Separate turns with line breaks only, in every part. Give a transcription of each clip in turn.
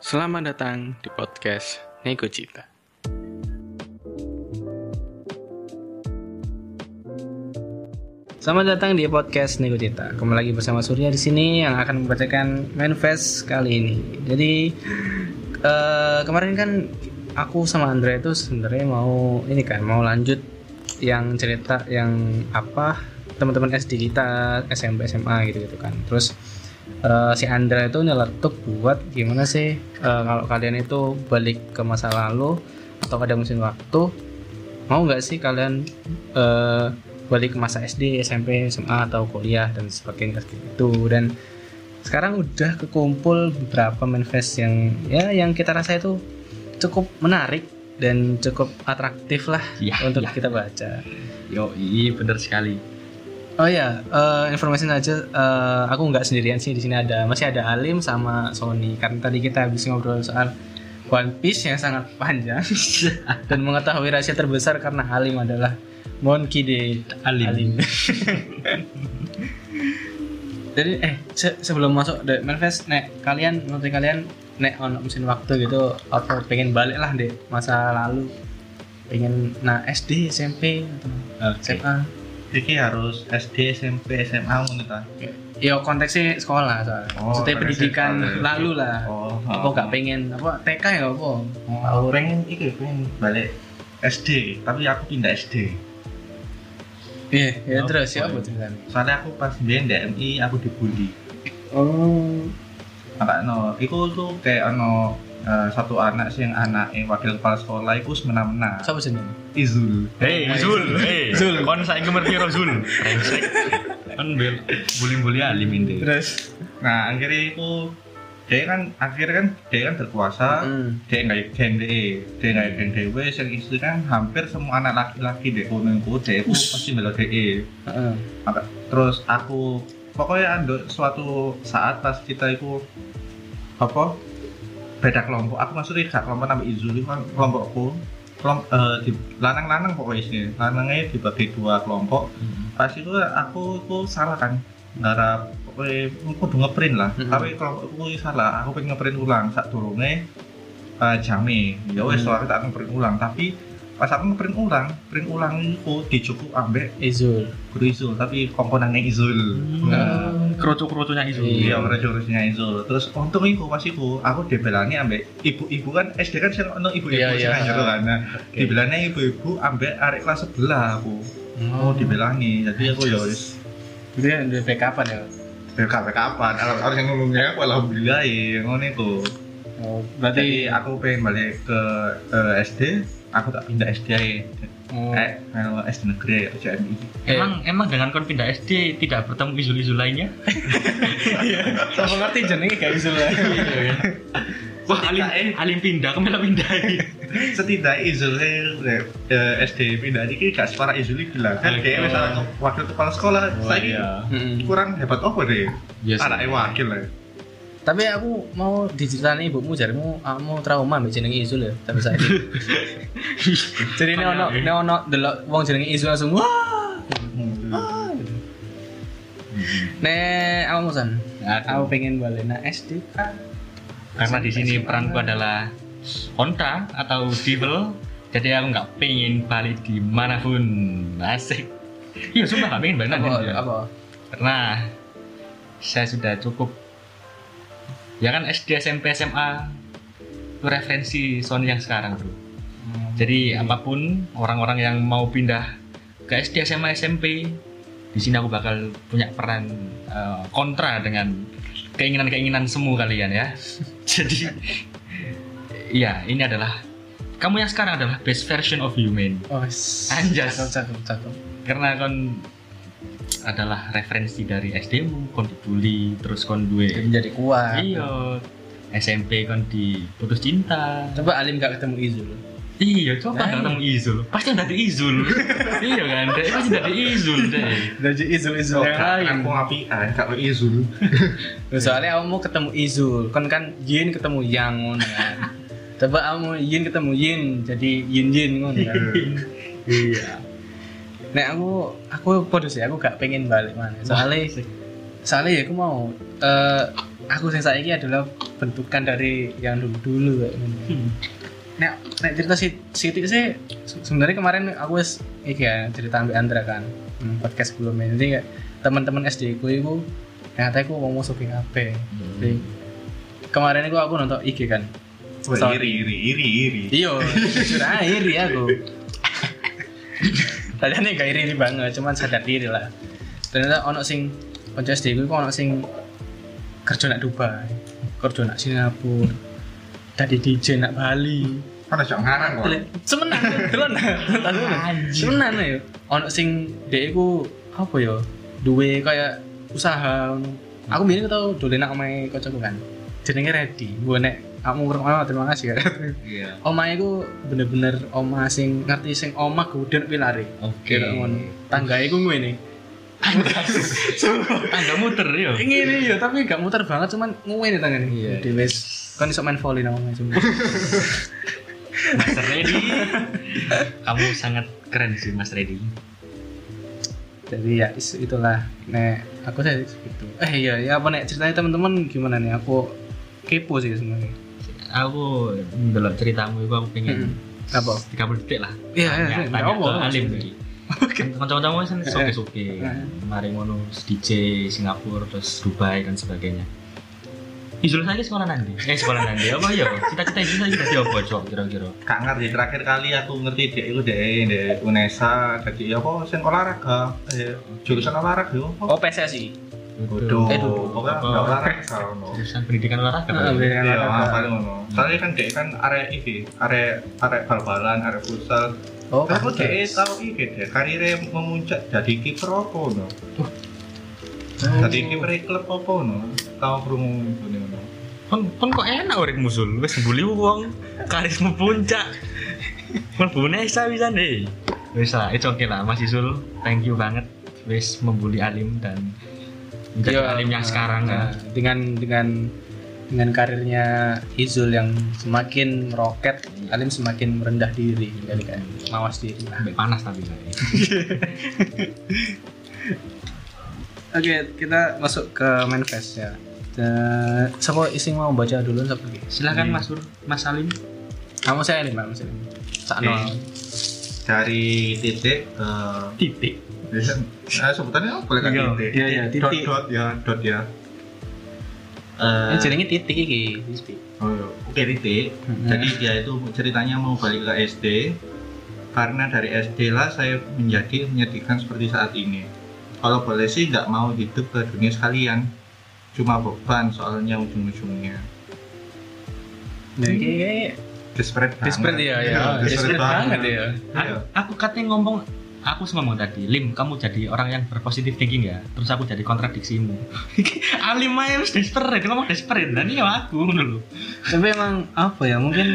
Selamat datang di podcast Nego Cita. Selamat datang di podcast Nego Cita. Kembali lagi bersama Surya di sini yang akan membacakan manifest kali ini. Jadi eh, kemarin kan aku sama Andre itu sebenarnya mau ini kan mau lanjut yang cerita yang apa teman-teman SD kita SMP SMA gitu gitu kan. Terus eh, si Andra itu nyeletuk buat gimana sih eh, kalau kalian itu balik ke masa lalu atau ada mesin waktu mau nggak sih kalian eh, balik ke masa SD SMP SMA atau kuliah dan sebagainya gitu dan sekarang udah kekumpul beberapa manifest yang ya yang kita rasa itu cukup menarik dan cukup atraktif lah
Ya,
untuk
ya.
kita baca
Yo, iya bener sekali.
Oh ya, eh informasi aja. eh, aku nggak sendirian sih di sini ada masih ada Alim sama Sony. Karena tadi kita habis ngobrol soal One Piece yang sangat panjang dan mengetahui rahasia terbesar karena Alim adalah Monkey de
Alim.
Jadi eh se- sebelum masuk The Manifest, nek kalian menurut kalian nek on mesin waktu gitu atau pengen balik lah deh masa lalu pengen nah SD SMP atau
Oke.
SMA
Iki harus SD, SMP, SMA ngono ta.
Ya konteksnya sekolah soalnya.
Oh,
Maksudnya pendidikan
sekolah.
lalu lah.
Oh,
apa gak pengen apa TK ya apa?
Aku pengen iki pengen balik SD, tapi aku pindah SD.
Iya, ya
Oh,
terus ya
oh.
apa ceritanya?
Soalnya aku pas biyen DMI aku dibully.
Oh.
Maka no, iku tuh kayak ono eh, satu anak sih yang anak yang wakil kepala sekolah iku semena-mena.
Siapa sih ini?
Izul.
Hei, Zul, hei, Zul, kon saya ngerti ro Zul. Kan bel bully-bully alim ini.
Terus
Nah, akhirnya iku dia kan akhirnya kan dia kan berkuasa
Hmm.
dia nggak geng DE dia nggak geng DE yang istri kan hampir semua anak laki-laki deh kono iku dia iku pasti bela DE
Heeh.
Maka- terus aku pokoknya ada suatu saat pas kita itu apa beda kelompok. Aku maksudnya gak kelompok nama Izuli kan kelompokku kelomp, eh, di lanang-lanang pokoknya sih. Lanangnya dibagi dua kelompok. Pas itu aku itu salah kan? Gara pokoknya aku udah ngeprint lah.
Mm-mm.
tapi kelompokku salah aku pengen ngeprint ulang. Saat turunnya uh, jame. Ya wes
Mm.
soalnya tak ngeprint ulang. Tapi pas aku ngeprint ulang print ulang itu dicukup ambek
Izul.
guru Izul tapi komponennya Izul nah,
Kerucu-kerucunya itu.
Iya.
iya urus-urusnya Izul terus untung iku pas iku aku dibelani ambek ibu-ibu kan SD kan sing ono ibu-ibu
Iya,
sing
iya.
ngajar kan nah dibelani ibu-ibu ambek arek kelas sebelah aku oh dibelani jadi aku ya wis
Dia udah backupan ya.
BKP kapan harus yang ngomongnya aku alhamdulillah ya ngono iku
Oh,
berarti
berarti
aku pengen balik ke eh, SD aku tak pindah SD aja
oh,
eh kalau SD negeri aja MI
Emang emang dengan kon pindah SD tidak bertemu isu-isu lainnya?
Siapa ngerti jenenge gak Izul lah.
Wah, alim, alim pindah, malah pindah.
setidaknya Izulnya eh, SD pindah ini gak separah Izul iki lah kan
Oke.
kayak misalnya wakil kepala sekolah saya
iya.
Mm-mm.
kurang hebat apa deh anaknya wakil lah
Tapi aku mau diceritain ibumu jarimu kamu trauma mbek jenenge Izul ya saat ini. Jadi ini ono ini ono delok wong jenenge Izul langsung wah. Ah, gitu. Nek aku musan, aku pengen balik nah SD.
Karena di sini peranku adalah kontra atau devil, jadi aku nggak pengen balik di mana pun. Asik. Iya, sumpah nggak pengen balik
apa?
Karena saya sudah cukup. Ya kan SD, SMP, SMA itu referensi Sony yang sekarang bro. Jadi apa pun orang-orang yang mau pindah ke SD, SMA, SMP, di sini aku bakal punya peran eh, kontra dengan keinginan-keinginan semu kalian ya. Jadi, iya ini adalah kamu yang sekarang adalah best version of human
Oh,
Anjas.
Cakep, cakep, cakep.
karena kon adalah referensi dari SD-mu, kon dibully, terus kon duwe
Jadi menjadi kuat.
iya. SMP kon diputus cinta.
Coba Alim gak ketemu Izul.
iya coba
Nah,
nggak ketemu Izul. Pasti dari Izul. Iya kan dia pasti dari Izul deh
Dari Izul Izul.
Oh,
yang
gak-
lain.
aku ngapian kalau Izul.
Soalnya kamu mau ketemu Izul, kan kan Yin ketemu Yang ngono kan. Coba kamu Yin ketemu Yin, jadi Yin Yin ngono kan.
iya
Nek aku aku podo sih, aku gak pengen balik mana. Soalnya soalnya ya aku mau eh aku yang saiki adalah bentukan dari yang dulu dulu kayak ngono. Nek nek cerita si Siti sih se- sebenarnya kemarin aku wis iki ya cerita ambil Andra kan hmm, podcast sebelumnya jadi kayak teman-teman SD ku itu ternyata aku ngomong suki kabeh. Jadi kemarin itu aku nonton IG kan.
Wah, iri iri iri iri
Iya, jujur aja iri aku. Tadinya gak iri banget, cuman sadar diri lah. Ternyata ono sing kanca SD ku ono sing kerja nak Dubai, kerja nak Singapura, tadi DJ nak Bali.
kan aja ngarang kok
Semenan, telan. Semenan ya. Ono sing dhek iku apa ya? Duwe kayak usaha. Aku biyen tau dolen nak omahe kancaku kan. Jenenge Ready. Gue nek kamu ngrungokno terima kasih kan.
iya
Omah iku bener-bener omah sing ngerti sing omah gudhen pilare.
oke
Kira ngono. Tanggae iku ngene.
tangga muter yo
Ngene ya, tapi gak muter banget cuman ngene tanggane.
Iya.
Di wis kan iso main volley nang omah cuma.
Mas Reddy kamu sangat keren sih Mas Reddy
Jadi ya itulah nek aku sih gitu. Eh iya, ya apa nek ceritanya teman-teman gimana nih? Aku kepo sih sebenarnya.
Aku ndelok ceritamu itu aku pengen
Hmm. Apa?
30 detik lah
Iya, iya, iya.
tanya
Nggak
ke. Alim iki kanca-kancamu kan soke-soke
Heeh.
mari ngono DJ Singapura terus Dubai dan sebagainya Izul saya sekolah nanti eh sekolah nanti apa ya cita-cita itu saya jadi apa cok kira-kira
gak ngerti terakhir kali aku ngerti dia itu dia di UNESA jadi apa sen olahraga eh, jurusan olahraga yo apa
Oh PSSI.
Bodoh,
Eh, duduk.
pokoknya nggak olahraga ono.
jurusan pendidikan olahraga
Ah,
Pak?
pendidikan
Iya,
olahraga.
paling ngono. Soalnya kan dia kan area ini, area area bal-balan, area futsal.
Oh,
Tapi aku dia tahu ini deh, karirnya memuncak jadi kiper apa no? Jadi kiper klub apa no? Tahu krungu ini no?
Kon kon kok enak urip musul wis bully wong karisma puncak. Mlebu Nesa bisa nih. Wis lah, itu oke lah Mas Isul. Thank you banget wis membuli Alim dan
Iya,
Alim yang sekarang
nah,
ya.
dengan dengan dengan karirnya Izul yang semakin meroket, Alim semakin merendah diri, jadi kayak mawas diri lah.
Sampai panas tapi saya.
Oke, kita masuk ke manifest ya. Eh, siapa ising mau baca dulu siapa lagi?
Silakan Mas Sur, Mas Alim.
Kamu saya nih, Pak, Mas Alim. Sakno.
Oke. Dari titik ke
Titik.
Nah, sebutannya apa boleh kan
Iya,
titik?
iya, iya,
Dot
titik.
dot ya, dot ya.
Ini
Eh,
jenenge titik iki.
oh, iya. Oke titik.
Hmm.
Jadi dia itu ceritanya mau balik ke SD karena dari SD lah saya menjadi menyedihkan seperti saat ini. Kalau boleh sih nggak mau hidup ke dunia sekalian, cuma beban soalnya ujung-ujungnya.
Nah, iki
Desperate banget.
desperate ya, ya.
Iya,
Desperate banget ya.
Iya.
Aku katanya ngomong aku semua ngomong tadi, Lim, kamu jadi orang yang berpositif thinking ya. Terus aku jadi kontradiksimu. Alim aja harus desperate, ngomong desperate. Dan ini ya aku dulu.
Tapi emang apa ya? Mungkin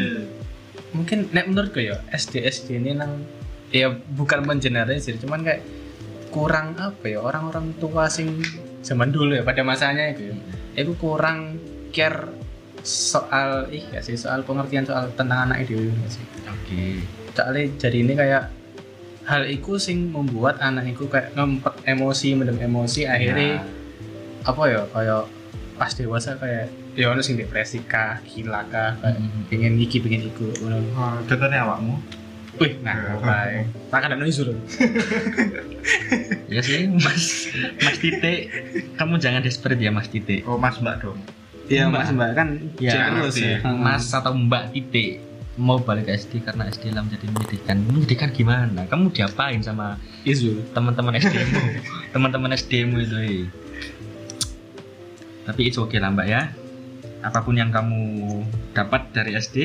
mungkin nek menurutku ya SD SD ini nang ya bukan mengeneralisir, cuman kayak kurang apa ya orang-orang tua sing zaman dulu ya pada masanya itu ya. Itu kurang care soal ih ya sih soal pengertian soal tentang anak itu ya sih.
Oke.
Soalnya jadi ini kayak hal itu sing membuat anak itu kayak ngempet emosi, mendem emosi akhirnya apa ya kayak pas dewasa kayak ya ono sing depresi kah, gila kah, kayak
Mhm.
pengen iki pengen iku ngono.
Oh, contohnya awakmu.
Wih, nah, baik. Tak ada nusul.
Ya sih, Mas Mas Tite, kamu jangan desperate ya Mas Tite.
Oh, Mas Mbak dong.
Iya,
Mbak.
Mas Mbak kan
Ya,
terus ya.
Mas atau Mbak Tite mau balik ke SD karena SD lah menjadi menyedihkan. Menyedihkan gimana? Kamu diapain sama
Isu.
teman-teman SD-mu? teman-teman SD-mu itu. eh. Tapi itu oke lah Mbak ya. Apa pun yang kamu dapat dari SD,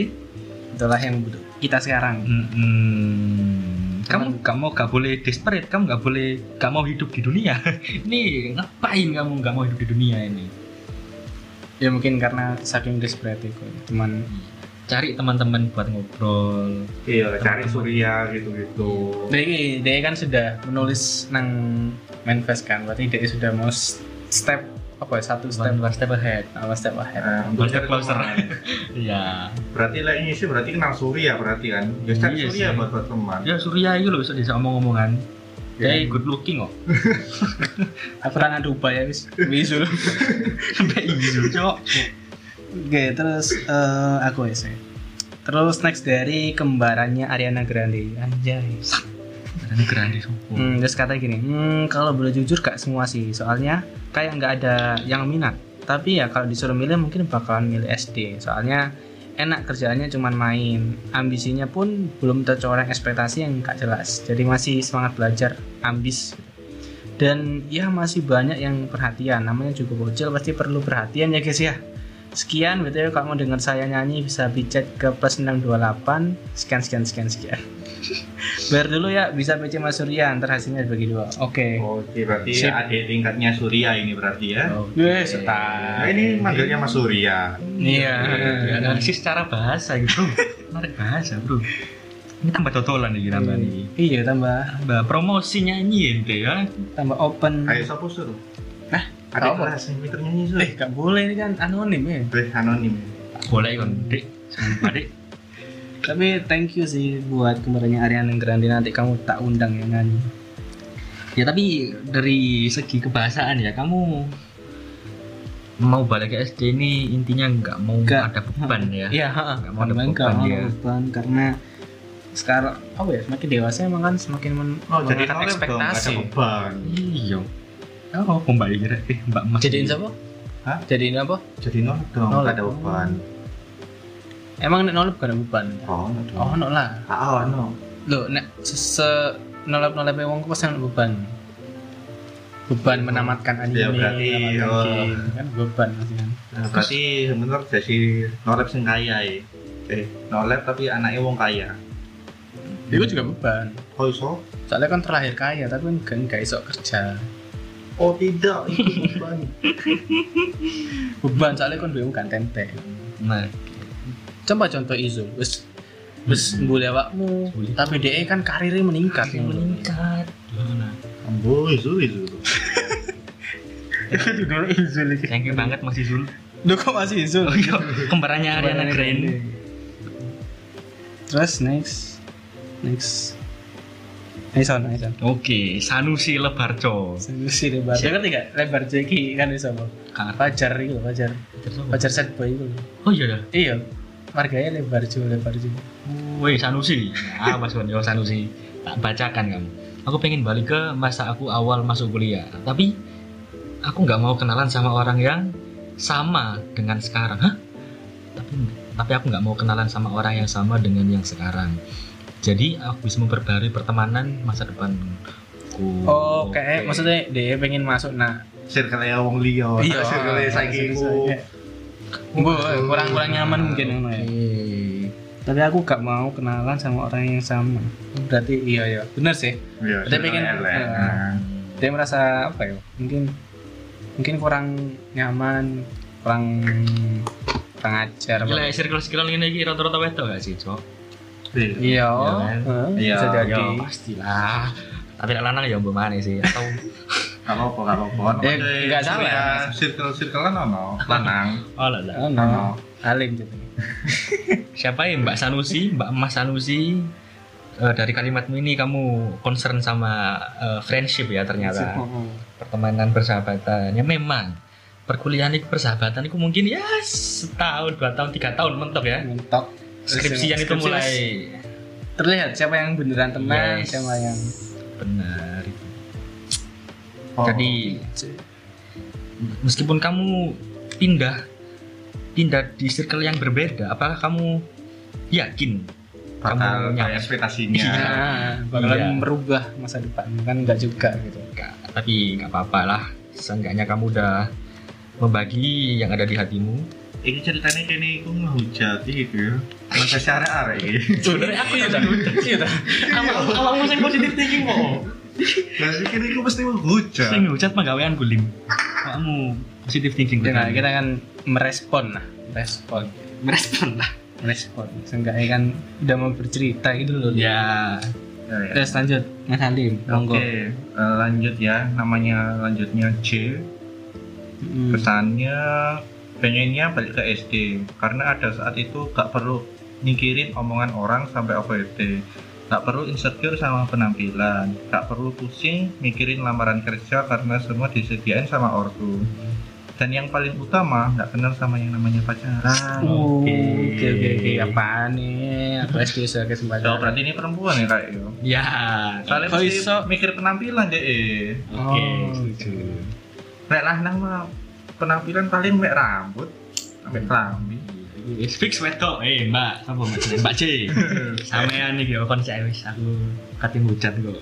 Itulah yang butuh kita sekarang.
mm, kamu gak mau gak boleh desperate, kamu gak boleh gak mau hidup di dunia. ini ngapain kamu gak mau hidup di dunia ini?
Ya mungkin karena saking desperate itu. Cuman
Cari teman-teman buat ngobrol.
Iya, cari Surya gitu-gitu.
dia, ini- dia kan sudah menulis nang manifest kan, berarti dia sudah mau step apa ya satu step
One, one step ahead.
one step ahead.
Nah, untuk
One step
cari
closer. Iya.
Berarti lah ini sih berarti kenal Surya berarti kan. Ya cari
Iya
Surya
sih.
buat buat teman.
Ya Surya itu loh bisa bisa omong-omongan. Kayak good looking kok.
Aku tangan dupa ya wis. Bisul.
Sampai isu, cok.
Oke, terus eh, aku ya sih. Terus next dari kembarannya Ariana Grande. Anjay.
Ini grande sopo.
Hmm, terus kata gini, hmm, kalau boleh jujur gak semua sih, soalnya kayak nggak ada yang minat. Tapi ya kalau disuruh milih mungkin bakalan milih SD, soalnya enak kerjaannya cuman main. Ambisinya pun belum tercoreng ekspektasi yang gak jelas. Jadi masih semangat belajar, ambis. Dan ya masih banyak yang perhatian. Namanya juga bocil pasti perlu perhatian ya guys ya. Sekian, BTW kalau mau dengar saya nyanyi bisa picet ke plus 628 sekian sekian sekian sekian. Bayar dulu ya, bisa PC Mas Surya, ntar hasilnya dibagi dua. Oke.
Oke, berarti
Sip.
adik tingkatnya Surya ini berarti ya.
Gue
Nah, ini manggilnya Mas Surya.
Iya.
Analisis secara bahasa gitu. Menarik bahasa, Bro. Ini tambah totolan nih tambah nih.
Iya, tambah
Tambah promosi nyanyi ente ya.
tambah open.
Ayo siapa suruh?
Nah,
Adik
apa?
kelas yang pinter nyanyi suruh.
Eh, gak boleh ini kan anonim ya.
Eh, anonim.
Boleh kon, Dik. Sama Dik.
Tapi thank you sih buat kemarinnya Ariana Grande nanti kamu tak undang ya nyanyi.
Ya tapi dari segi kebahasaan ya kamu mau balik ke SD ini intinya nggak mau
Nggak.
ada beban ya.
Iya.
Nggak mau ada beban,
mau
ya.
beban, karena sekarang apa ya semakin dewasa emang kan semakin men
Oh, jadi dong, ada
ekspektasi.
beban.
Iya. Oh, Mbak kira eh Mbak Mas.
Jadiin siapa?
Hah?
Jadiin apa?
Jadi nolep dong,
Nolep.
nggak ada beban.
Emang nek nolep gak ada beban.
Oh, no.
Oh, no lah.
Ah, oh, no.
Loh, nek se, se nolep nolep wong pasti ada beban. Beban menamatkan anime,
Ya, berarti,
menamatkan
oh.
game, kan beban pasti kan.
Nah, berarti bener jadi nolep sing kaya ya. Eh, nolep tapi anaknya wong kaya.
Itu juga beban.
Oh, iso?
Soalnya kan terlahir kaya, tapi kan gak iso kerja.
Oh, tidak, itu beban.
Beban soalnya kan duwe kan tempe.
Nah,
Coba contoh Izul, wis wis mbule awakmu,
Mbule.
tapi DE kan karirnya meningkat.
meningkat. Nah,
Ambo, isu, isu.
Itu dulu Izul.
Thank you banget Mas Izul.
Lu kok masih Izul?
Oh iya, kembarannya Ariana Grande.
Terus next, next. Aison, Aison.
Oke, Sanusi Lebarco.
Solusi lebar.
Siap.
Ngerti gak? Lebar jeki kan iso apa?
Kangen.
Fajar itu loh, Fajar. Fajar set boy itu. loh.
Oh iya dah.
Iya. Marganya lebar jo, lebar jo.
Woi Sanusi. Ah Mas Wan, yo Sanusi. Tak bacakan kamu. Aku pengen balik ke masa aku awal masuk kuliah. Tapi aku nggak mau kenalan sama orang yang sama dengan sekarang. Hah? Tapi tapi aku nggak mau kenalan sama orang yang sama dengan yang sekarang. Jadi aku bisa memperbarui pertemanan masa depanku.
Oh,
Oke.
kayak maksudnya dia pengen masuk nah.
Circle ya wong liya. circle saiki ku.
Bu, kurang-kurang nyaman mungkin ngono ya. Tapi aku gak mau kenalan sama orang yang sama. Berarti iya ya, bener sih.
Iya,
Dia pengen-
circle Nah,
Dia merasa apa ya? Mungkin mungkin kurang nyaman, kurang kurang ajar.
Gila, circle-circle ini lagi rata-rata wedok gak sih, Cok?
Iya,
Iya
Iya,
bisa jadi.
Ya pastilah. Tapi nek lanang ya mbok mana sih atau
Gak apa-apa, gak apa-apa.
Eh, nggak salah.
Ya, circle-circle kan ono, lanang.
oh lah lah.
Oh, no. Alim gitu.
Siapa ya Mbak Sanusi, Mbak Emas Sanusi? Eh, dari kalimatmu ini kamu concern sama eh, friendship ya ternyata pertemanan persahabatan ya memang perkuliahan itu persahabatan itu mungkin ya setahun dua tahun tiga tahun mentok ya
Mentok.
Skripsian itu
Skripsi
mulai
terlihat siapa yang beneran teman,
Yes.
siapa yang
benar
Oh.
jadi meskipun kamu pindah pindah di circle yang berbeda apakah kamu yakin
bakal
kamu
ekspektasinya.
Iya.
bakalan
Iya.
merubah masa depan kan enggak juga gitu.
Nggak, tapi nggak apa-apa lah seenggaknya kamu udah membagi yang ada di hatimu
Ini ceritanya kini aku ngehujat gitu ya. Masa syara arek iki.
Sebenarnya aku udah iya dah.
awal awal yang positif thinking kok
Lah sih kini aku mesti menghujat.
saya ngehujat penggawean gulim kamu positif thinking
Kita,
betul.
kita kan merespon lah, respon,
merespon lah
merespon. Seenggaknya kan udah mau bercerita gitu loh.
ya
Ya, ya.
Terus lanjut Mas Halim, monggo.
Oke, eh, lanjut ya. Namanya lanjutnya C.
Mm.
Pesannya pengennya balik ke SD karena ada saat itu gak perlu mikirin omongan orang sampai OVT. Gak perlu insecure sama penampilan, gak perlu pusing mikirin lamaran kerja karena semua disediain sama ortu. Dan yang paling utama, nggak kenal sama yang namanya pacaran.
Oh,
Oke.
Oke oke oke apaan nih? SD sudah
Oh,
kesempatan.
berarti ini perempuan ya kak yo.
Ya.
Soalnya mesti mikir penampilan deh.
Oke,
Oh,
setuju.
Nek lanang mah penampilan paling mek rambut, sampai kelambi.
Wis fix wedok. Eh, Mbak, apa Mbak? C? Mbak C. Sampean iki kon saya wis aku kating hujat kok.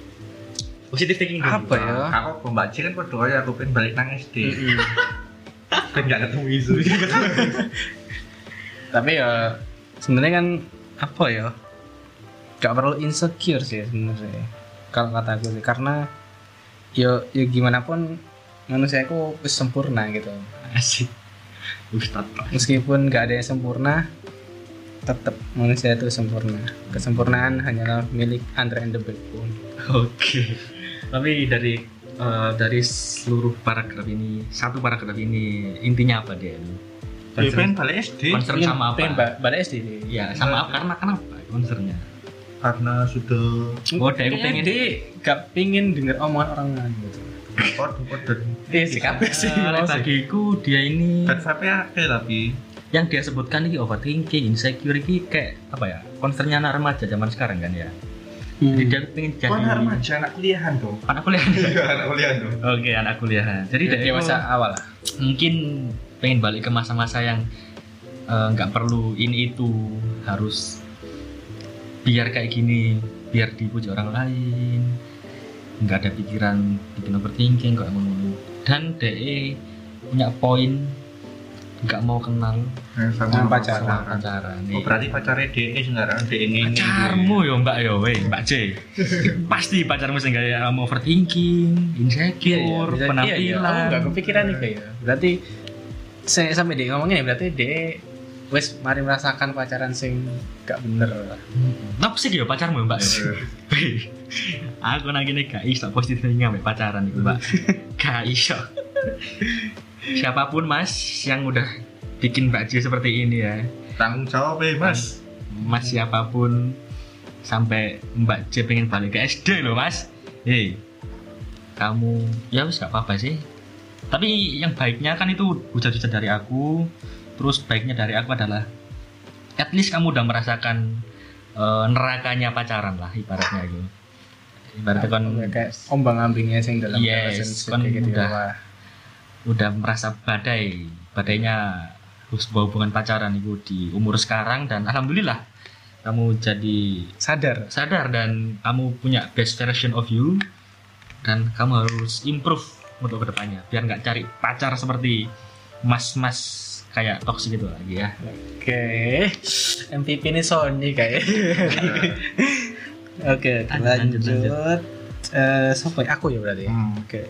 Positif thinking dulu.
Apa ya?
Aku pembaca kan berdoa ya aku pengen balik nang SD. Kan nggak ketemu isu.
Tapi ya sebenarnya kan apa ya? Gak perlu insecure sih sebenarnya. Kalau kata aku sih karena yo yo gimana pun manusia wis sempurna gitu.
Asik. Ustad.
Meskipun gak ada yang sempurna, tetap manusia itu sempurna. Kesempurnaan hanyalah milik Andre and the Backbone.
Oke. Tapi dari eh, dari seluruh paragraf ini, satu paragraf ini intinya apa dia?
Ya pengen balik SD
Concern
Pengen-
sama apa?
pengen ba- balik SD.
Ya, sama apa? Karena kenapa concernnya?
karena sudah
Oh, dia pengen
dia gak pingin denger omongan orang lain gitu.
Pot pot dan
Iya sih, kabeh sih.
Eh, bagiku dia ini
dan vape akeh tapi
yang dia sebutkan ini overthinking, insecure ini kayak apa ya? Concernnya anak remaja zaman sekarang kan ya. Jadi dia pengen jadi
Kok anak remaja anak kuliahan dong.
anak kuliah.
Iya anak kuliahan dong.
Oke, anak kuliahan. Jadi dia
masa awal lah.
mungkin pengen balik ke masa-masa yang eh, nggak perlu ini itu harus biar kayak gini biar dipuji orang lain nggak ada pikiran bikin overthinking kok emang dan DE punya poin nggak mau kenal
Yang
Sama pacaran.
sama pacaran
Oh berarti pacarnya DE sekarang DE ini.
pacarmu yo mbak yo weh mbak C pasti pacarmu sih kayak mau overthinking insecure
bisa-
penampilan
Iya, iya. Aku gak kepikiran nih kayak. Berarti saya sampai dia ngomongin ya berarti dia wes mari merasakan pacaran sing gak bener lah.
Apa sih ya pacarmu mbak? Aku nang gini gak iso positif ngambil pacaran itu mbak. Gak iso. Siapa pun mas yang udah bikin Mbak J seperti ini ya,
Tanggung jawab ya mas.
mas siapa pun sampai Mbak J pengen balik ke SD loh mas. Hei, kamu ya wis gak apa-apa sih. Tapi yang baiknya kan itu hujat-hujat dari aku. Terus baiknya dari aku adalah at least kamu udah merasakan eh, nerakanya pacaran lah ibaratnya gitu. Ibaratnya kan
kayak ombang ambingnya sing dalam
Yes, kan
kayak gitu
udah.
ya. Wah.
udah merasa badai, badainya sebuah hubungan pacaran itu di umur sekarang dan alhamdulillah kamu jadi
sadar.
sadar dan kamu punya best version of you dan kamu harus improve untuk ke depannya biar nggak cari pacar seperti mas-mas kayak toxic gitu lagi ya
Oke. MVP ini Sony kayak. Oke,
Lanjut,
lanjut.
lanjut,
Eh, siapa ya? Aku ya berarti.
Hmm.
Oke.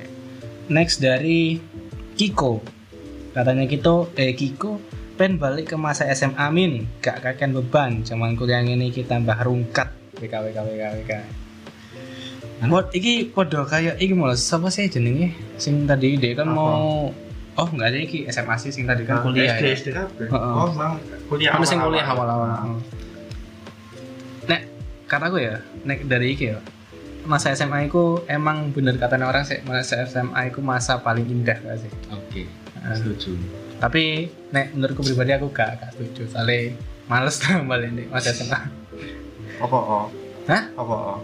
Next dari Kiko. Katanya Kiko, eh Kiko pengen balik ke masa SMA min, gak kakean beban, zaman kuliah ini kita tambah rungkat WK WK WK WK. Buat iki podo kayak iki malah siapa sih jenenge? Sing tadi dia kan
Apa?
mau Oh enggak ada iki SMA sih sing tadi kan kuliah
SD
ya.
SD kabeh. Oh mang kuliah.
Kan sing kuliah
awal-awal.
Nek kataku ya, nek dari iki ya. Masa SMA itu emang bener katanya orang sih masa SMA itu masa paling indah gak sih?
oke
Nah,
setuju
tapi nek menurutku pribadi aku gak, gak setuju soalnya males lah balik masa SMA
Apa oh?
Hah?
Apa oh?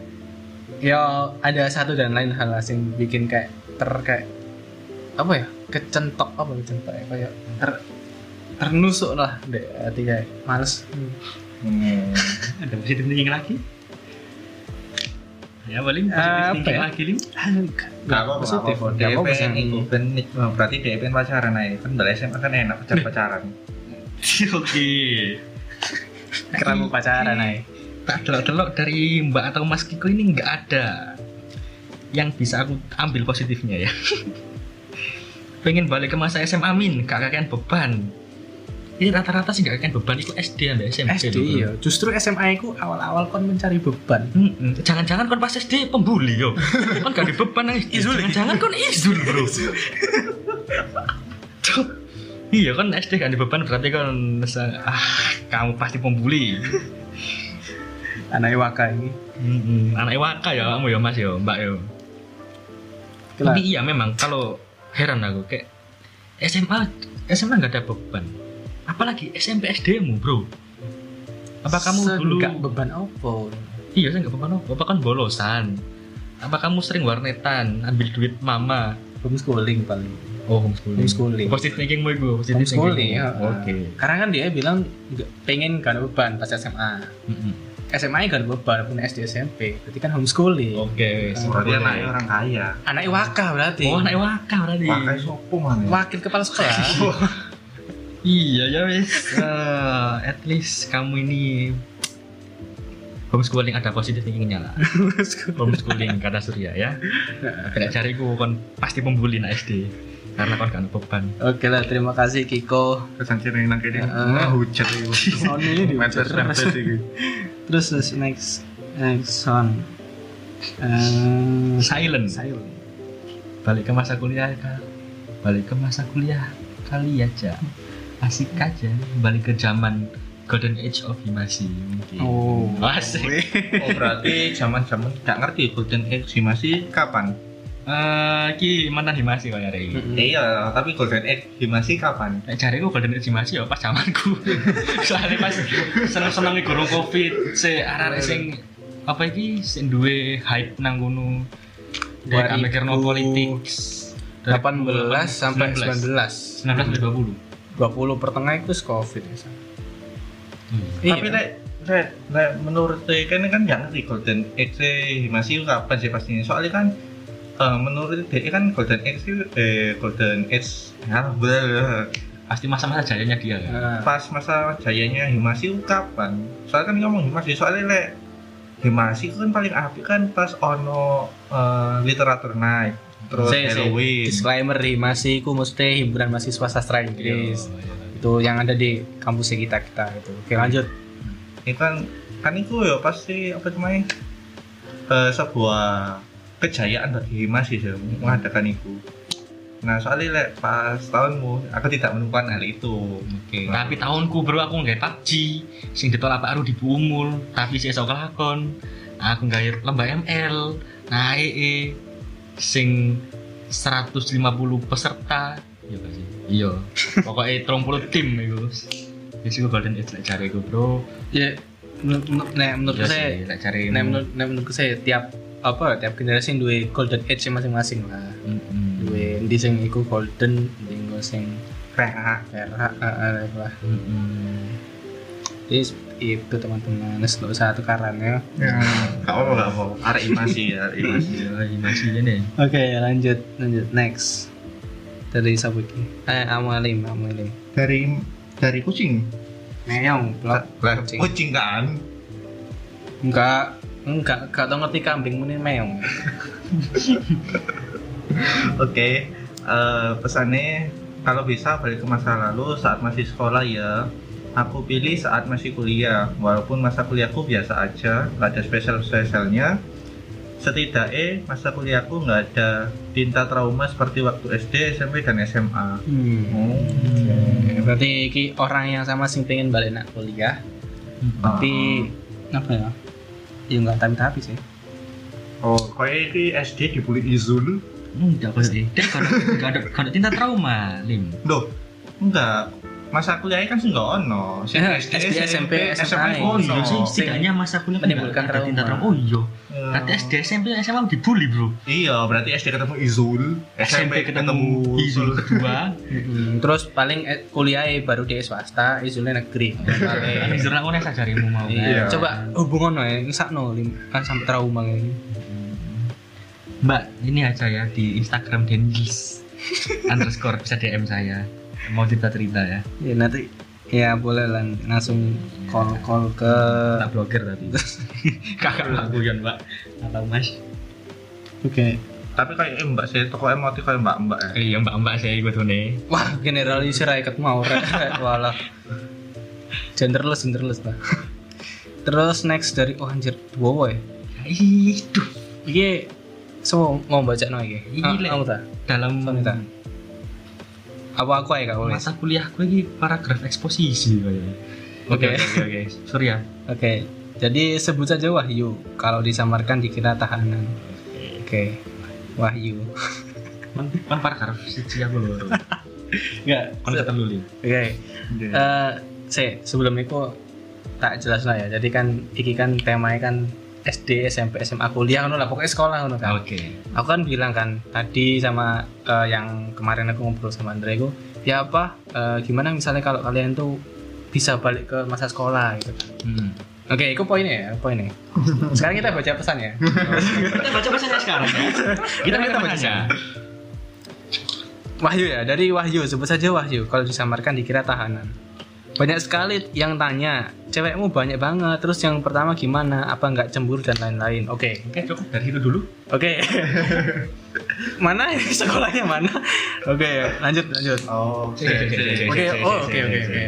ya ada satu dan lain hal yang bikin kayak ter kayak apa ya kecentok apa kecentok ya kayak ter ternusuk lah deh hati kayak males
Hmm.
ada positif thinking lagi ya paling positif
Apa ya?
lagi lim
Gak apa
positif
apa.
Gak
Dia pengen
sih.
itu ben oh, berarti dia pengen pacaran aja. Kan balik SMA kan enak pacar pacaran.
oke
keramu pacaran aja
tak delok-delok dari Mbak atau Mas Kiko ini nggak ada yang bisa aku ambil positifnya ya. Pengen balik ke masa SMA min, gak kakean beban. Ini rata-rata sih gak kakean beban itu SD sampai SMP.
SD
dulu.
iya justru SMA ku awal-awal kon mencari beban
Mm-mm. Jangan-jangan kon pas SD pembuli yo. kon gak ada beban aja.
Izul.
Jangan-jangan kon izul bro. Iya kan SD gak ada beban berarti kon ah kamu pasti pembuli.
anak waka ini
anak waka ya kamu ya mas ya mbak ya tapi iya memang kalau heran aku kayak SMA SMA nggak ada beban. Apalagi SMP SD mu bro. Apa kamu dulu
Seenggak beban apa?
Iya saya nggak beban apa. Apa kan bolosan. Apa kamu sering warnetan ambil duit mama?
Homeschooling paling.
Oh homeschooling.
Homeschooling.
positive thinking mau gue positive
homeschooling
thinking
ya.
Oke.
Karena kan dia bilang nggak pengen gak ada beban pas SMA
Mm-mm.
SMA gak ada beban pun SD SMP berarti kan homeschooling
oke wes.
Berarti anaknya orang kaya.
anak waka berarti
oh anak waka berarti
Pakai sopo mana?
wakil kepala sekolah
Iya ya wes. Eh, at least kamu ini homeschooling ada positif thinkingnya lah. homeschooling kata Surya ya. Tidak cariku kon pasti pembuli nak SD karena kan beban.
Oke lah, terima kasih Kiko.
Kesan ciri nang kene.
Heeh.
Wah, hujan iki.
Sound ini
Medsos medsos iki.
Terus terus next next sound. Eh,
Silent.
silent.
Balik ke masa kuliah kak. Balik ke masa kuliah kali aja. Asik aja. Balik ke zaman golden age of himasi mungkin.
Oh.
Asik.
Oh, berarti zaman-zaman gak ngerti Golden Age masih kapan?
Eh, ki mana himasi kok ya Rey?
Mm-mm.
Iya, tapi Golden Age masih kapan?
Nek cari gue golden age masih ya pas zamanku. Soalnya pas seneng-seneng gurung covid, se arek sing apa iki sing duwe hype nang kono. Dari
2000
mikirno politik.
18 sampai 19.
19 sampai 20.
20 pertengah itu Covid ya. Iya.
Tapi lek lek menurut saya kan kan gak ngerti Golden Age masih kapan sih pastinya. Soalnya kan eh, menurut dia kan Golden Age itu, eh Golden Age ya,
Pasti masa-masa jayanya dia kan.
Nah,
pas masa jayanya Himasi kapan? Soalnya kan ngomong Himasi, soalnya lek Himasi kan paling apik kan pas ono eh, literatur night, terus
saya-
Halloween.
disclaimer nih, masih ku mesti hiburan mahasiswa sastra Inggris. Itu yang ada di kampus kita kita itu. Oke, lanjut.
Itu kan kan itu ya pasti apa namanya eh, sebuah kejayaan bagi Himasi sih mengadakan itu. Nah soalnya lek pas tahunmu aku tidak menemukan hal itu.
Oke. Tapi tahunku bro aku nggak PUBG, sing ditolak Pak Rudi Bumul, tapi sih esok lakon. Aku nggak lomba ML, nah EE, sing 150 peserta, iya sih? Iya. Pokoknya 30 tim itu. Jadi gue golden age lek cari gue bro.
Ya menurut menurut, nah, menurut
Iya
saya
sih, lek cari.
nah, menurut nah, menurut saya tiap apa tiap generasi duwe golden age masing-masing lah.
Mm-mm.
Duwe endi sing iku golden, endi engko sing perak heeh lah.
Mm-mm.
Jadi itu teman-teman, nes nggak usah tukaran ya.
Gak apa gak apa. Arek Himasi ya, arek Himasi.
Iya, masih ini.
Oke, lanjut, lanjut next. Dari siapa lagi? Eh, Amalim, Amalim.
Dari dari kucing.
Meong, blok. Kucing.
kucing kan.
Enggak, enggak, enggak tau ngerti kambing muni meong.
Oke, eh, pesannya kalau bisa balik ke masa lalu saat masih sekolah ya. Aku pilih saat masih kuliah, walaupun masa kuliahku biasa aja, nggak ada spesial spesialnya. Setidaknya masa kuliahku nggak ada tinta trauma seperti waktu SD, SMP dan SMA.
Hmm.
Oh.
Berarti ki orang yang sama sing pengen balik nak kuliah, tapi apa ya? Ya enggak tapi-tapi sih.
Oh, kayak di SD dibully Izul.
Enggak kok sih. Dia kalau enggak ada kalau tinta trauma, Lim.
Loh, enggak. Masa kuliahnya kan sih nggak ono.
Eh, SD, SMP, SMA.
Oh iya
ono.
sih, setidaknya masa kuliah
Menimbulkan
nggak
trauma.
trauma. Oh iya.
Ya.
Nanti SD, SMP, SMA dibully bro.
Iya, berarti SD ketemu Izul,
SMP ketemu Izul kedua.
Mm-mm. Terus paling eh, kuliah baru di swasta, izulnya negeri.
Izul aku nih sajarimu mau.
Iya.
Iya.
Coba hubungan ya, ngesakno lim kan sampai trauma ini.
Mbak, ini aja ya di Instagram Denilis underscore bisa DM saya. Mau cerita cerita ya.
Ya nanti ya boleh lah langsung call call ke
Tak blokir tapi. Kakak aku ya Mbak. Atau Mas.
Oke.
Tapi kayak eh, mbak saya toko emoti kayak mbak mbak ya.
Iya Mbak Mbak saya ikut nih.
Wah, generalisir ket mau walah. Genderless, genderless lah. Terus next dari oh anjir dua ya.
Itu
Iki so mau baca no iki.
Iki,
Ah. Kamu ta?
dalam
Sonita. Apa aku aja kak
masa kuliahku ini paragraf eksposisi. Oke
Oke.
oke oke. Surya.
Oke. Jadi sebut saja Wahyu. Kalau disamarkan dikira tahanan. Oke. Wahyu.
Kan kan para karo siji aku lho.
Enggak.
Kon li.
Oke. Eh, se sebelum itu tak jelas lah ya. Jadi kan iki kan temanya kan SD, SMP, SMA, kuliah ngono lah pokoknya sekolah ngono kan.
Oke.
Aku kan bilang kan tadi sama eh, yang kemarin aku ngobrol sama Andre itu ya apa eh, gimana misalnya kalau kalian tuh bisa balik ke masa sekolah gitu kan.
Hmm.
Oke, itu poinnya ya, poinnya. Sekarang kita baca pesan ya.
Kita baca pesannya sekarang ya. Kita baca pesannya.
Wahyu ya, dari Wahyu, sebut saja Wahyu. Kalau disamarkan dikira tahanan. Banyak sekali yang tanya, cewekmu banyak banget. Terus yang pertama gimana? Apa nggak cemburu dan lain-lain? Oke,
Oke, cukup dari itu dulu.
oke. mana ini sekolahnya mana? Oke, lanjut lanjut.
Oh, oke.
Oke, oke oke oke.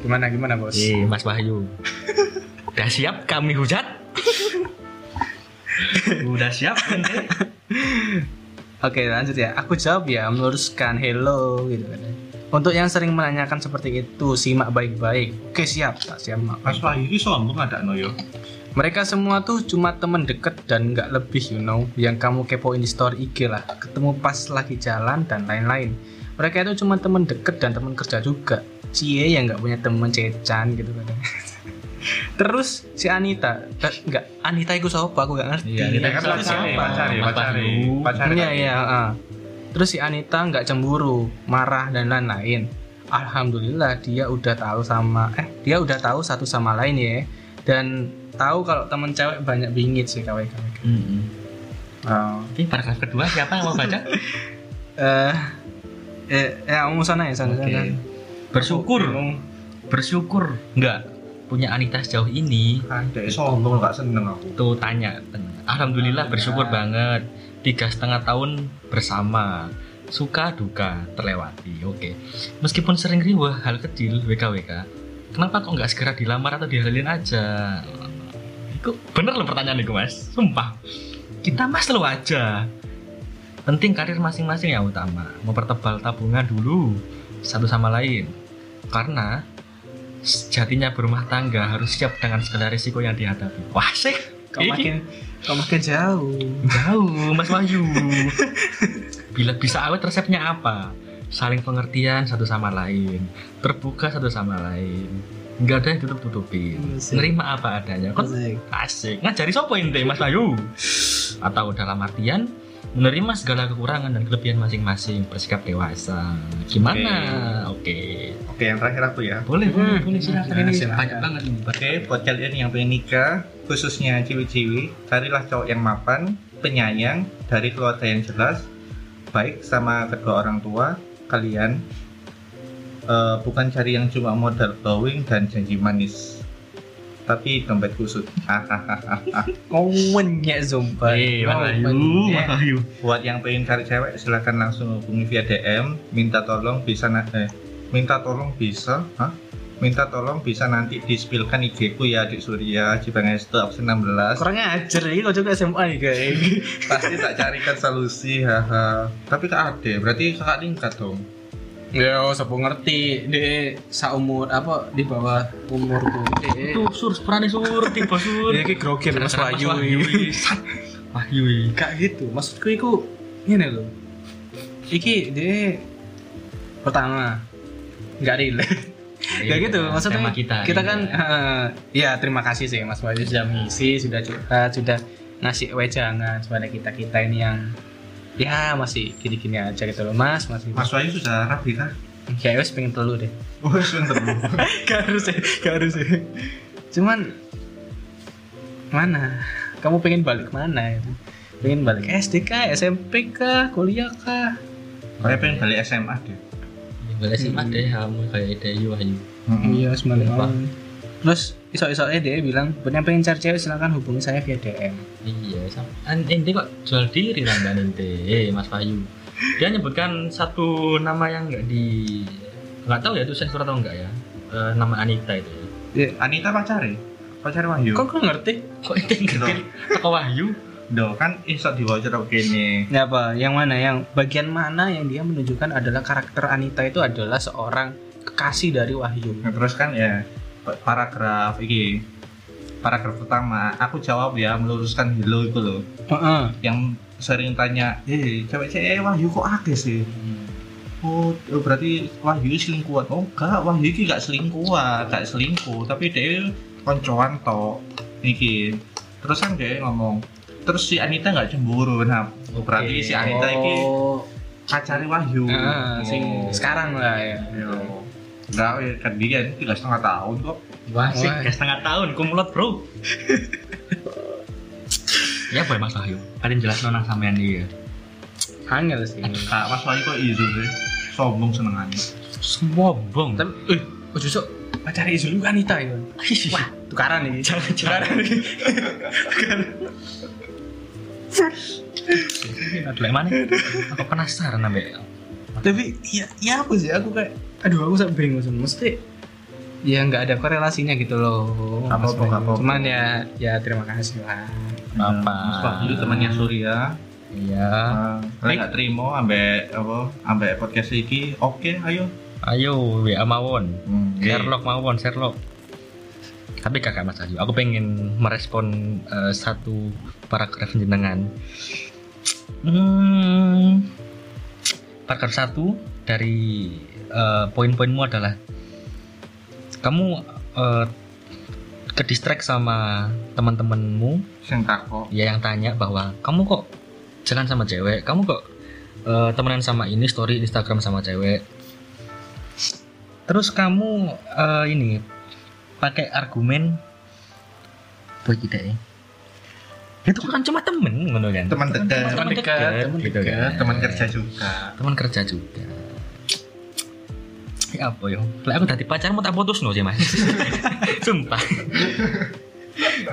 Gimana gimana bos?
Eh, Mas Wahyu. Udah siap kami hujat? Udah siap?
Oke lanjut ya. Aku jawab ya, meluruskan hello gitu kan. Untuk yang sering menanyakan seperti itu, simak baik-baik. Oke siap, tak siap.
Mas Wahyu ini sombong ada no yo.
Mereka semua tuh cuma temen deket dan nggak lebih, you know. Yang kamu kepoin di story IG lah. Ketemu pas lagi jalan dan lain-lain. Mereka itu cuma temen deket dan temen kerja juga. Cie yang nggak punya temen cecan gitu kan. Terus si Anita, eh, nggak Anita itu siapa? Aku nggak ngerti.
Iya, Anita
kan pacar ya, pacar ya, pacar ya.
Wahyu.
Pacar
Iya
kan?
iya. Terus si Anita nggak cemburu, marah dan lain-lain. Alhamdulillah dia udah tahu sama eh dia udah tahu satu sama lain ya dan tahu kalau temen cewek banyak bingit sih kawan kawan.
Hmm.
Oh.
Oke, paragraf kedua siapa yang mau baca?
Eh eh ya ngomong sana ya sana.
Oke.
sana.
Bersyukur, bersyukur enggak punya Anita sejauh ini
Ada sombong nggak seneng aku.
tuh tanya, tanya. Alhamdulillah bersyukur banget tiga setengah tahun bersama. Suka duka terlewati oke. Meskipun sering riwah hal kecil WKWK kenapa kok nggak segera dilamar atau dihalilin aja? Itu bener loh pertanyaan itu mas. Sumpah. Kita mas lo aja. Penting karir masing-masing yang utama. Mempertebal tabungan dulu satu sama lain. Karena sejatinya berumah tangga harus siap dengan segala risiko yang dihadapi. Wah sih
Kau makin kau makin jauh.
Jauh, Mas Wahyu. Bila bisa awet resepnya apa? Saling pengertian satu sama lain, terbuka satu sama lain. Enggak ada yang tutup-tutupin. Nerima apa adanya. Kon
Asik.
asik. Ngajari sopo ente, Mas Wahyu? Atau dalam artian menerima segala kekurangan dan kelebihan masing-masing, bersikap dewasa. Gimana? Oke.
Oke, yang terakhir aku ya.
Boleh, boleh,
Hmm.
boleh silakan
Nah,
ini
silakan.
banyak banget ini.
Oke, buat kalian yang pengen nikah, khususnya ciwi-ciwi, carilah cowok yang mapan, penyayang, dari keluarga yang jelas, baik sama kedua orang tua kalian. Eh, bukan cari yang cuma modal glowing dan janji manis, tapi dompet kusut.
Ngomen ya zumba.
Eh,
buat yang pengen cari cewek, silahkan langsung hubungi via DM. Minta tolong bisa eh, minta tolong bisa, hah? Minta tolong bisa nanti di-spillkan IG ku ya Adik Surya, Cibang Estu, absen 16
Kurangnya ajar ini kau juga SMA nih guys.
pasti tak carikan solusi haha tapi kak ade berarti kakak tingkat dong
Ya, sepu ngerti de saumur apa di bawah umurku. De.
Tuh, sur, perannya sur, tiba sur.
Ya iki grogi Mas Wahyu.
Wahyu.
iki.
Wahyu. iki.
Gak gitu. Maksudku iku ngene lho. Iki de pertama nggak relate. Gak gitu, maksudnya
Tema kita.
kita kan
ya.
eh, ya terima kasih sih Mas Wahyu sudah mengisi, sudah curhat, sudah ngasih wejangan kepada kita kita ini yang ya masih gini-gini aja gitu loh Mas, masih
Mas Wahyu sudah rapi kah?
ya wes pengen telu deh.
Oh sebentar dulu
gak harus ya, gak harus ya. Cuman mana? Kamu pengen balik mana itu? Pengen balik SD kah, SMP kah, kuliah kah?
Kayak pengen balik SMA deh
sih
Hmm.
deh kamu kayak Deyu Wahyu.
Iya, sebenarnya. Terus isok-isoknya dia bilang, buat yang pengen cari cewek silakan hubungi saya via DM.
Iya, sam- an ente kok jual diri lah ente, eh Mas Wahyu. Dia nyebutkan satu nama yang enggak di nggak tahu ya itu sensor atau enggak ya. Eh, nama Anita itu. ya.
Anita pacare pacare Wahyu
Kok kau ngerti?
Kok ente ngerti toko Wahyu?
Do kan iso diwajar oke nih
Ya apa? Yang mana? Yang bagian mana yang dia menunjukkan adalah karakter Anita itu adalah seorang kekasih dari Wahyu.
Nah, terus kan ya paragraf iki. Paragraf pertama aku jawab ya meluruskan hello itu loh.
Heeh.
yang sering tanya eh cewek cewek Wahyu kok akeh sih? Oh oh, berarti Wahyu selingkuhan. Oh enggak Wahyu ini gak selingkuhan gak selingkuh. Tapi dia koncoan tok iki. Terus kan dia ngomong terus si Anita nggak cemburu? Nah oh, berarti si Anita ini
Oh,
pacari Wahyu.
Ah, sing
Oh.
sekarang lah ya.
Yo. Enggak, ya, kan dia ini tiga setengah tahun kok
Wah, sih, kayak setengah tahun kumlot, Bro. ya boleh Mas Wahyu. Kalian jelas nonang sampean iya.
Angel sih.
Kak Mas Wahyu kok izu sih sombong senengannya
Semua bong.
Tapi, eh, oh justru pacari Izul kan Anita itu. Wah, tukaran ini.
Jangan.
Tukaran ini.
Aduh, yang mana? Aku penasaran ambek.
Tapi ya, ya apa sih aku kayak, aduh aku sampai bingung sih. Mesti ya nggak ada korelasinya gitu loh. Bayu.
apa-apa.
Cuman ya, ya terima kasih lah.
Apa?
Mas Wahyu temannya Surya
Iya.
Kalau nggak terima ambek apa ambek podcast iki oke ayo
Ayo, WA mawon.
Hmm,
Sherlock mawon, Sherlock. Tapi kakak Mas Wahyu, aku pengen merespon eh, satu paragraf jenengan. Hmm, paragraf satu dari eh, poin-poinmu adalah kamu eh, ke distract sama teman-temanmu ya yang tanya bahwa kamu kok jalan sama cewek, kamu kok eh, temenan sama ini story Instagram sama cewek. Terus kamu eh, ini pakai argumen apa tidak ya? Itu kan cuma temen, ngono kan?
teman dekat
Teman dekat, teman
gitu
dekat,
kan.
teman kerja juga
Teman kerja juga. Ya apa yo? Lah aku tadi pacarmu tak putus no sih mas. Sumpah.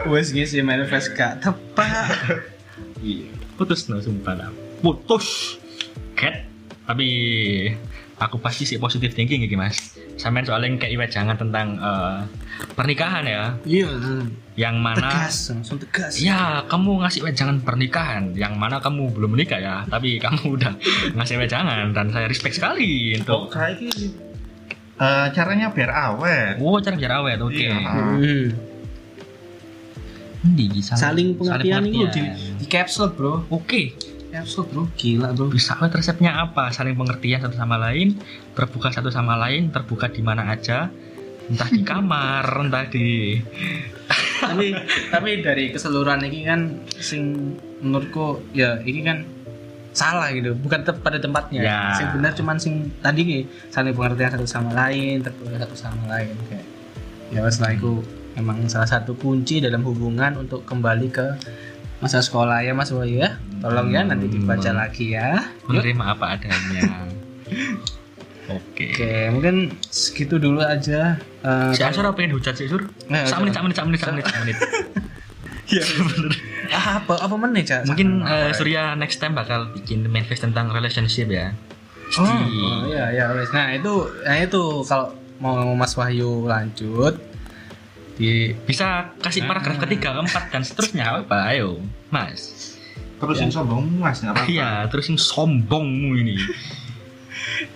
Wes gitu sih manifest gak tepat.
Iya. Putus no sumpah lah. Putus. Cat. Tapi aku pasti sih positif thinking gitu mas. Sampean soalnya kayak iwet jangan tentang eh, pernikahan ya.
Iya,
Yang mana
tegas, langsung tegas.
Ya, kamu ngasih wejangan pernikahan yang mana kamu belum menikah ya, tapi kamu udah ngasih wejangan dan saya respect sekali untuk
kayak Eh, caranya biar awet
Oh, cara biar awet, oke.
Iya.
Hmm.
Di,
Saling pengertian itu di, di capsule bro.
Oke,
Capsule bro, gila bro.
bisa awet resepnya apa? Saling pengertian satu sama lain, terbuka satu sama lain, terbuka di mana aja, entah di kamar, entah di
tapi tapi dari keseluruhan ini kan sing menurutku ya ini kan salah gitu bukan te- pada tempatnya
Ya.
sing benar cuman sing tadi nih saling pengertian satu sama lain terbuka satu sama lain kayak ya setelah itu memang salah satu kunci dalam hubungan untuk kembali ke masa sekolah ya Mas Wahyu ya tolong ya nanti dibaca
Hmm.
lagi ya Yuk.
menerima apa adanya. Oke.
oke mungkin segitu dulu aja Eh,
Si Ansor apa yang hujat sih, Sur?
Nah,
Sak menit, sak menit, sak menit, menit, sak menit.
ah, apa apa meneh Cak?
Mungkin eh, Surya next time bakal bikin manifest tentang relationship ya.
Oh, oh ya ya wes. Nah itu, nah itu kalau mau Mas Wahyu lanjut di
Bisa kasih paragraf ketiga, keempat dan seterusnya apa? Ayo, Mas.
terus yang sombong mas nggak apa-apa
Iya, terus yang sombongmu ini.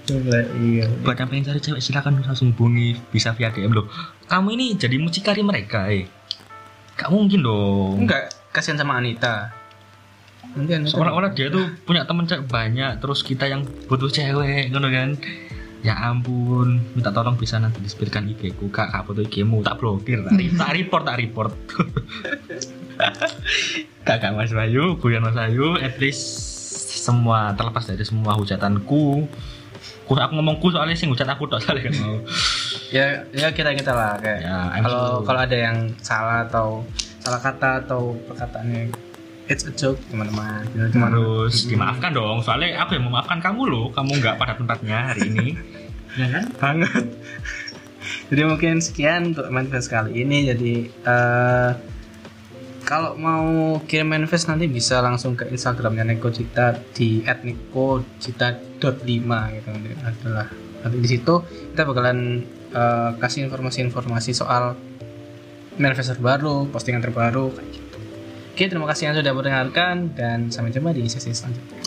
coba iya.
Buat yang pengen cari cewek silakan langsung hubungi bisa via DM loh. Kamu ini jadi mucikari mereka, eh. Gak mungkin dong.
Enggak kasihan sama Anita. Nanti Anita.
Seolah-olah dia tuh punya temen cewek banyak, terus kita yang butuh cewek, gitu kan? Ya ampun, minta tolong bisa nanti disebutkan IG ku kak, kak foto IG mu tak blokir, tak, tak report, tak report. Kakak Mas Bayu, Guyon Mas Bayu, at least semua terlepas dari semua hujatanku. Ku, aku ngomongku soalnya sih hujat aku tak salah kan mau.
ya ya kita kita lah kayak
Ya,
kalau
so-
kalau ada yang salah atau salah kata atau perkataannya it's a joke teman-teman. Cuma
Harus dimaafkan dong, soalnya aku yang memaafkan kamu loh, kamu nggak pada tempatnya hari ini. ya kan?
banget. Jadi mungkin sekian untuk manifest kali ini. Jadi eh kalau mau kirim manifest nanti bisa langsung ke Instagramnya Neko Cita di @nekocita.5 gitu adalah nanti di situ kita bakalan eh, kasih informasi-informasi soal manifest terbaru, postingan terbaru kayak gitu. Oke, terima kasih yang sudah mendengarkan dan sampai jumpa di sesi selanjutnya.